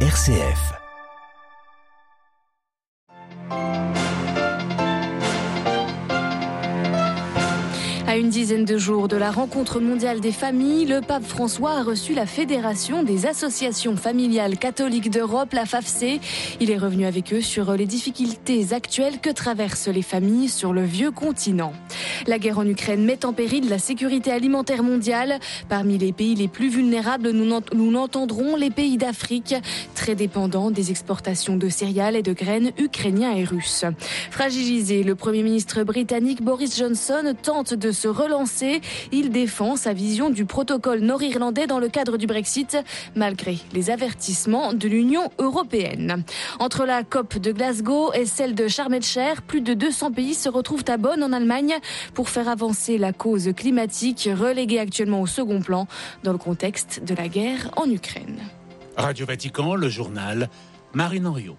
RCF. Une dizaine de jours de la rencontre mondiale des familles, le pape François a reçu la Fédération des associations familiales catholiques d'Europe, la FAFC. Il est revenu avec eux sur les difficultés actuelles que traversent les familles sur le vieux continent. La guerre en Ukraine met en péril la sécurité alimentaire mondiale. Parmi les pays les plus vulnérables, nous n'entendrons les pays d'Afrique, très dépendants des exportations de céréales et de graines ukrainiens et russes. Fragilisé, le Premier ministre britannique Boris Johnson tente de se relancer. Il défend sa vision du protocole nord-irlandais dans le cadre du Brexit, malgré les avertissements de l'Union européenne. Entre la COP de Glasgow et celle de Sharm plus de 200 pays se retrouvent à Bonn en Allemagne pour faire avancer la cause climatique reléguée actuellement au second plan dans le contexte de la guerre en Ukraine. Radio Vatican, le journal Marine Henriot.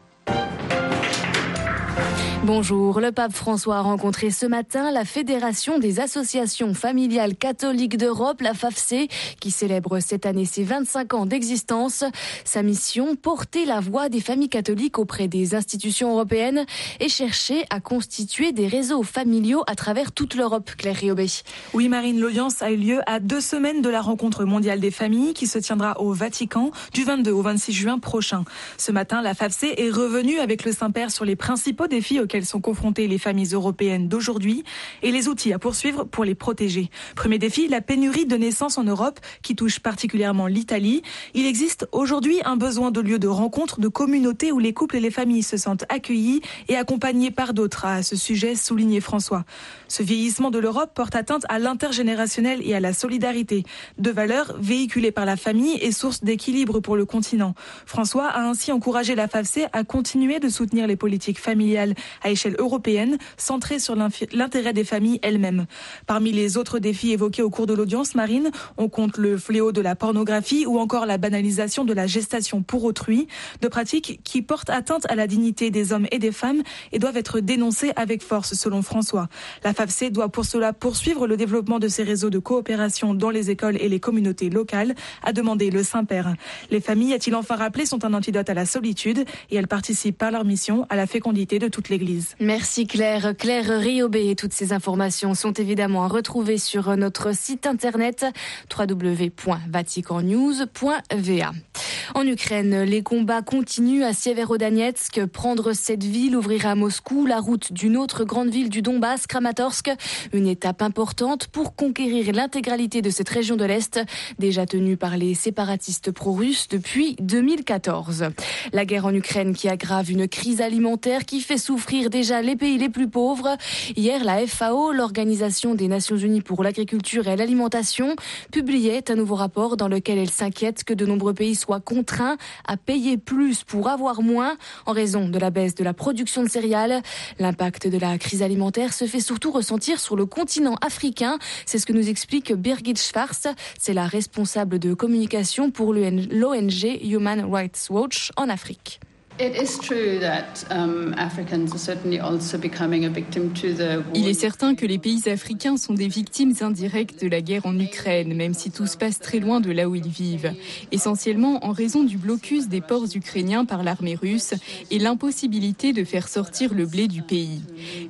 Bonjour, le pape François a rencontré ce matin la Fédération des associations familiales catholiques d'Europe, la FAFC, qui célèbre cette année ses 25 ans d'existence. Sa mission, porter la voix des familles catholiques auprès des institutions européennes et chercher à constituer des réseaux familiaux à travers toute l'Europe. Claire Riobé. Oui, Marine, l'audience a eu lieu à deux semaines de la rencontre mondiale des familles qui se tiendra au Vatican du 22 au 26 juin prochain. Ce matin, la FAFC est revenue avec le Saint-Père sur les principaux défis auxquels sont confrontées les familles européennes d'aujourd'hui et les outils à poursuivre pour les protéger. Premier défi, la pénurie de naissances en Europe qui touche particulièrement l'Italie. Il existe aujourd'hui un besoin de lieux de rencontre, de communautés où les couples et les familles se sentent accueillis et accompagnés par d'autres. À ce sujet, souligné François. Ce vieillissement de l'Europe porte atteinte à l'intergénérationnel et à la solidarité, deux valeurs véhiculées par la famille et source d'équilibre pour le continent. François a ainsi encouragé la FAFC à continuer de soutenir les politiques familiales à échelle européenne, centrées sur l'intérêt des familles elles-mêmes. Parmi les autres défis évoqués au cours de l'audience marine, on compte le fléau de la pornographie ou encore la banalisation de la gestation pour autrui, de pratiques qui portent atteinte à la dignité des hommes et des femmes et doivent être dénoncées avec force, selon François. La FAFC doit pour cela poursuivre le développement de ses réseaux de coopération dans les écoles et les communautés locales, a demandé le Saint-Père. Les familles, a-t-il enfin rappelé, sont un antidote à la solitude et elles participent par leur mission à la fécondité de toute l'Église. Merci Claire. Claire Riobé et toutes ces informations sont évidemment à retrouver sur notre site internet www.vaticannews.va. En Ukraine, les combats continuent à Sieverodonetsk. Prendre cette ville ouvrira à Moscou la route d'une autre grande ville du Donbass, Kramatorsk. Une étape importante pour conquérir l'intégralité de cette région de l'Est, déjà tenue par les séparatistes pro-russes depuis 2014. La guerre en Ukraine qui aggrave une crise alimentaire qui fait souffrir déjà les pays les plus pauvres. Hier, la FAO, l'Organisation des Nations Unies pour l'agriculture et l'alimentation, publiait un nouveau rapport dans lequel elle s'inquiète que de nombreux pays soient contraints à payer plus pour avoir moins en raison de la baisse de la production de céréales. L'impact de la crise alimentaire se fait surtout ressentir sur le continent africain. C'est ce que nous explique Birgit Schwarz. C'est la responsable de communication pour l'ONG Human Rights Watch en Afrique. Il est certain que les pays africains sont des victimes indirectes de la guerre en Ukraine, même si tout se passe très loin de là où ils vivent. Essentiellement en raison du blocus des ports ukrainiens par l'armée russe et l'impossibilité de faire sortir le blé du pays.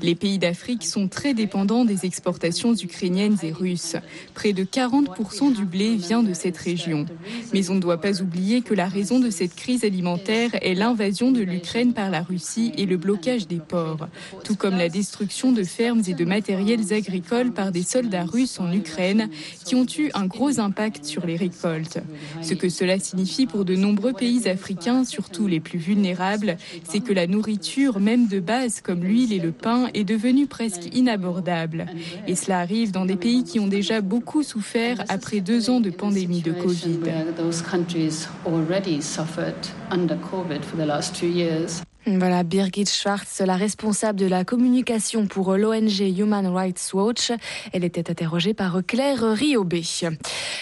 Les pays d'Afrique sont très dépendants des exportations ukrainiennes et russes. Près de 40% du blé vient de cette région. Mais on ne doit pas oublier que la raison de cette crise alimentaire est l'invasion de l'Ukraine par la Russie et le blocage des ports, tout comme la destruction de fermes et de matériels agricoles par des soldats russes en Ukraine qui ont eu un gros impact sur les récoltes. Ce que cela signifie pour de nombreux pays africains, surtout les plus vulnérables, c'est que la nourriture, même de base comme l'huile et le pain, est devenue presque inabordable. Et cela arrive dans des pays qui ont déjà beaucoup souffert après deux ans de pandémie de Covid. last two years. Voilà, Birgit Schwartz, la responsable de la communication pour l'ONG Human Rights Watch. Elle était interrogée par Claire Riobé.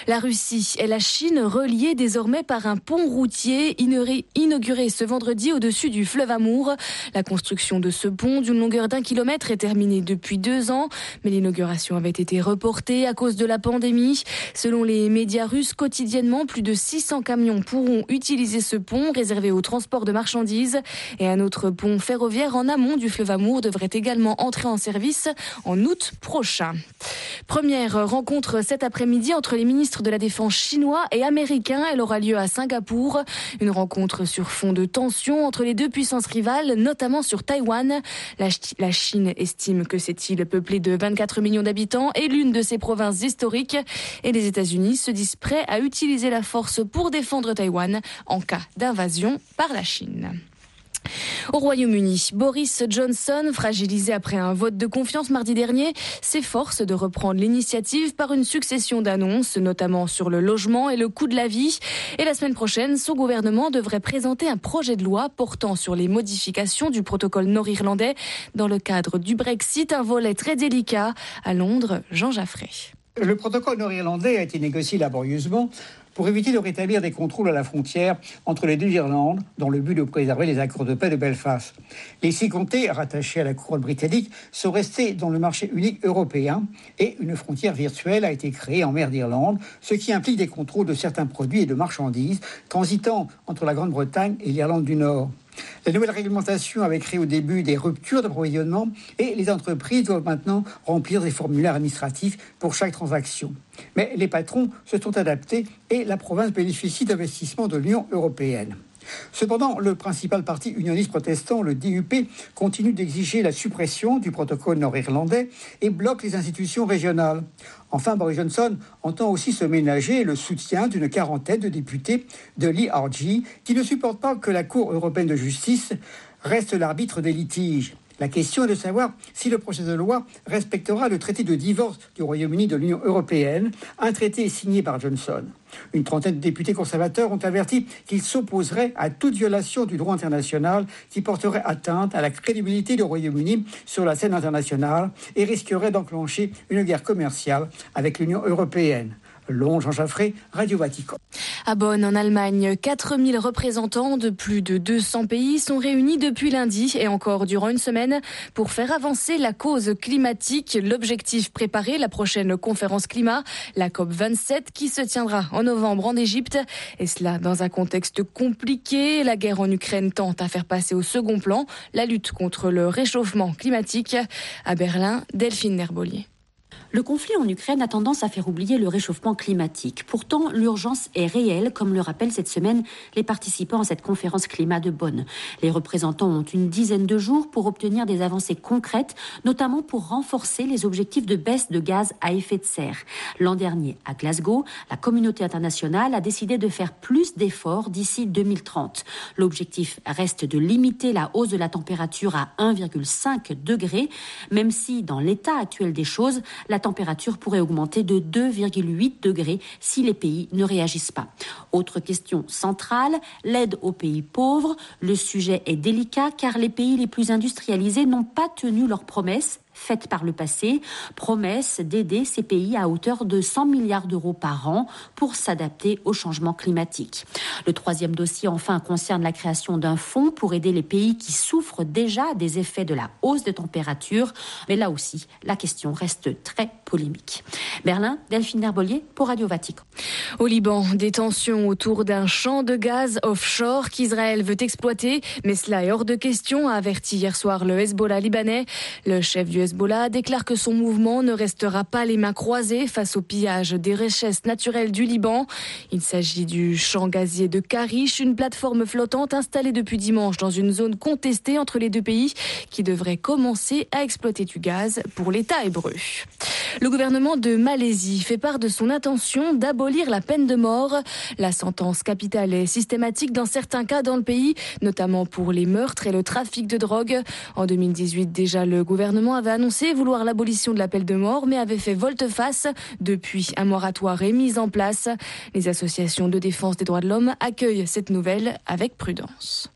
La Russie et la Chine reliées désormais par un pont routier inauguré ce vendredi au-dessus du fleuve Amour. La construction de ce pont d'une longueur d'un kilomètre est terminée depuis deux ans, mais l'inauguration avait été reportée à cause de la pandémie. Selon les médias russes, quotidiennement, plus de 600 camions pourront utiliser ce pont réservé au transport de marchandises et un autre pont ferroviaire en amont du fleuve Amour devrait également entrer en service en août prochain. Première rencontre cet après-midi entre les ministres de la Défense chinois et américains. Elle aura lieu à Singapour. Une rencontre sur fond de tension entre les deux puissances rivales, notamment sur Taïwan. La, Chine estime que cette île peuplée de 24 millions d'habitants est l'une de ses provinces historiques et les États-Unis se disent prêts à utiliser la force pour défendre Taïwan en cas d'invasion par la Chine. Au Royaume-Uni, Boris Johnson, fragilisé après un vote de confiance mardi dernier, s'efforce de reprendre l'initiative par une succession d'annonces, notamment sur le logement et le coût de la vie. Et la semaine prochaine, son gouvernement devrait présenter un projet de loi portant sur les modifications du protocole nord-irlandais dans le cadre du Brexit, un volet très délicat. À Londres, Jean Jaffré. Le protocole nord-irlandais a été négocié laborieusement pour éviter de rétablir des contrôles à la frontière entre les deux Irlandes dans le but de préserver les accords de paix de Belfast. Les six comtés rattachés à la couronne britannique sont restés dans le marché unique européen et une frontière virtuelle a été créée en mer d'Irlande, ce qui implique des contrôles de certains produits et de marchandises transitant entre la Grande-Bretagne et l'Irlande du Nord. La nouvelle réglementation avait créé au début des ruptures d'approvisionnement et les entreprises doivent maintenant remplir des formulaires administratifs pour chaque transaction. Mais les patrons se sont adaptés et la province bénéficie d'investissements de l'Union européenne. Cependant, le principal parti unioniste protestant, le DUP, continue d'exiger la suppression du protocole nord-irlandais et bloque les institutions régionales. Enfin, Boris Johnson entend aussi se ménager le soutien d'une quarantaine de députés de l'ERG qui ne supportent pas que la Cour européenne de justice reste l'arbitre des litiges. La question est de savoir si le projet de loi respectera le traité de divorce du Royaume-Uni de l'Union européenne, un traité signé par Johnson. Une trentaine de députés conservateurs ont averti qu'ils s'opposeraient à toute violation du droit international qui porterait atteinte à la crédibilité du Royaume-Uni sur la scène internationale et risquerait d'enclencher une guerre commerciale avec l'Union européenne. Long Jean Jaffré, Radio Vatican. À Bonn, en Allemagne, 4000 représentants de plus de 200 pays sont réunis depuis lundi et encore durant une semaine pour faire avancer la cause climatique. L'objectif préparer la prochaine conférence climat, la COP27, qui se tiendra en novembre en Égypte. Et cela dans un contexte compliqué. La guerre en Ukraine tente à faire passer au second plan la lutte contre le réchauffement climatique. À Berlin, Delphine Nerbolier. Le conflit en Ukraine a tendance à faire oublier le réchauffement climatique. Pourtant, l'urgence est réelle, comme le rappellent cette semaine les participants à cette conférence climat de Bonn. Les représentants ont une dizaine de jours pour obtenir des avancées concrètes, notamment pour renforcer les objectifs de baisse de gaz à effet de serre. L'an dernier, à Glasgow, la communauté internationale a décidé de faire plus d'efforts d'ici 2030. L'objectif reste de limiter la hausse de la température à 1,5 degré, même si, dans l'état actuel des choses, la température pourrait augmenter de 2,8 degrés si les pays ne réagissent pas. Autre question centrale, l'aide aux pays pauvres. Le sujet est délicat car les pays les plus industrialisés n'ont pas tenu leurs promesses faite par le passé, promesse d'aider ces pays à hauteur de 100 milliards d'euros par an pour s'adapter au changement climatique. Le troisième dossier, enfin, concerne la création d'un fonds pour aider les pays qui souffrent déjà des effets de la hausse des températures. Mais là aussi, la question reste très polémique. Berlin, Delphine Herbolier pour Radio Vatican. Au Liban, des tensions autour d'un champ de gaz offshore qu'Israël veut exploiter, mais cela est hors de question, a averti hier soir le Hezbollah libanais. Le chef du Hezbollah déclare que son mouvement ne restera pas les mains croisées face au pillage des richesses naturelles du Liban. Il s'agit du champ gazier de Karish, une plateforme flottante installée depuis dimanche dans une zone contestée entre les deux pays qui devrait commencer à exploiter du gaz pour l'État hébreu. Le gouvernement de Malaisie fait part de son intention d'abolir la peine de mort. La sentence capitale est systématique dans certains cas dans le pays, notamment pour les meurtres et le trafic de drogue. En 2018, déjà, le gouvernement avait annoncé vouloir l'abolition de l'appel de mort, mais avait fait volte-face. Depuis, un moratoire est mis en place. Les associations de défense des droits de l'homme accueillent cette nouvelle avec prudence.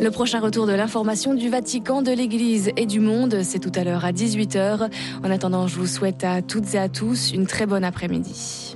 Le prochain retour de l'information du Vatican, de l'Église et du monde, c'est tout à l'heure à 18h. En attendant, je vous souhaite à toutes et à tous une très bonne après-midi.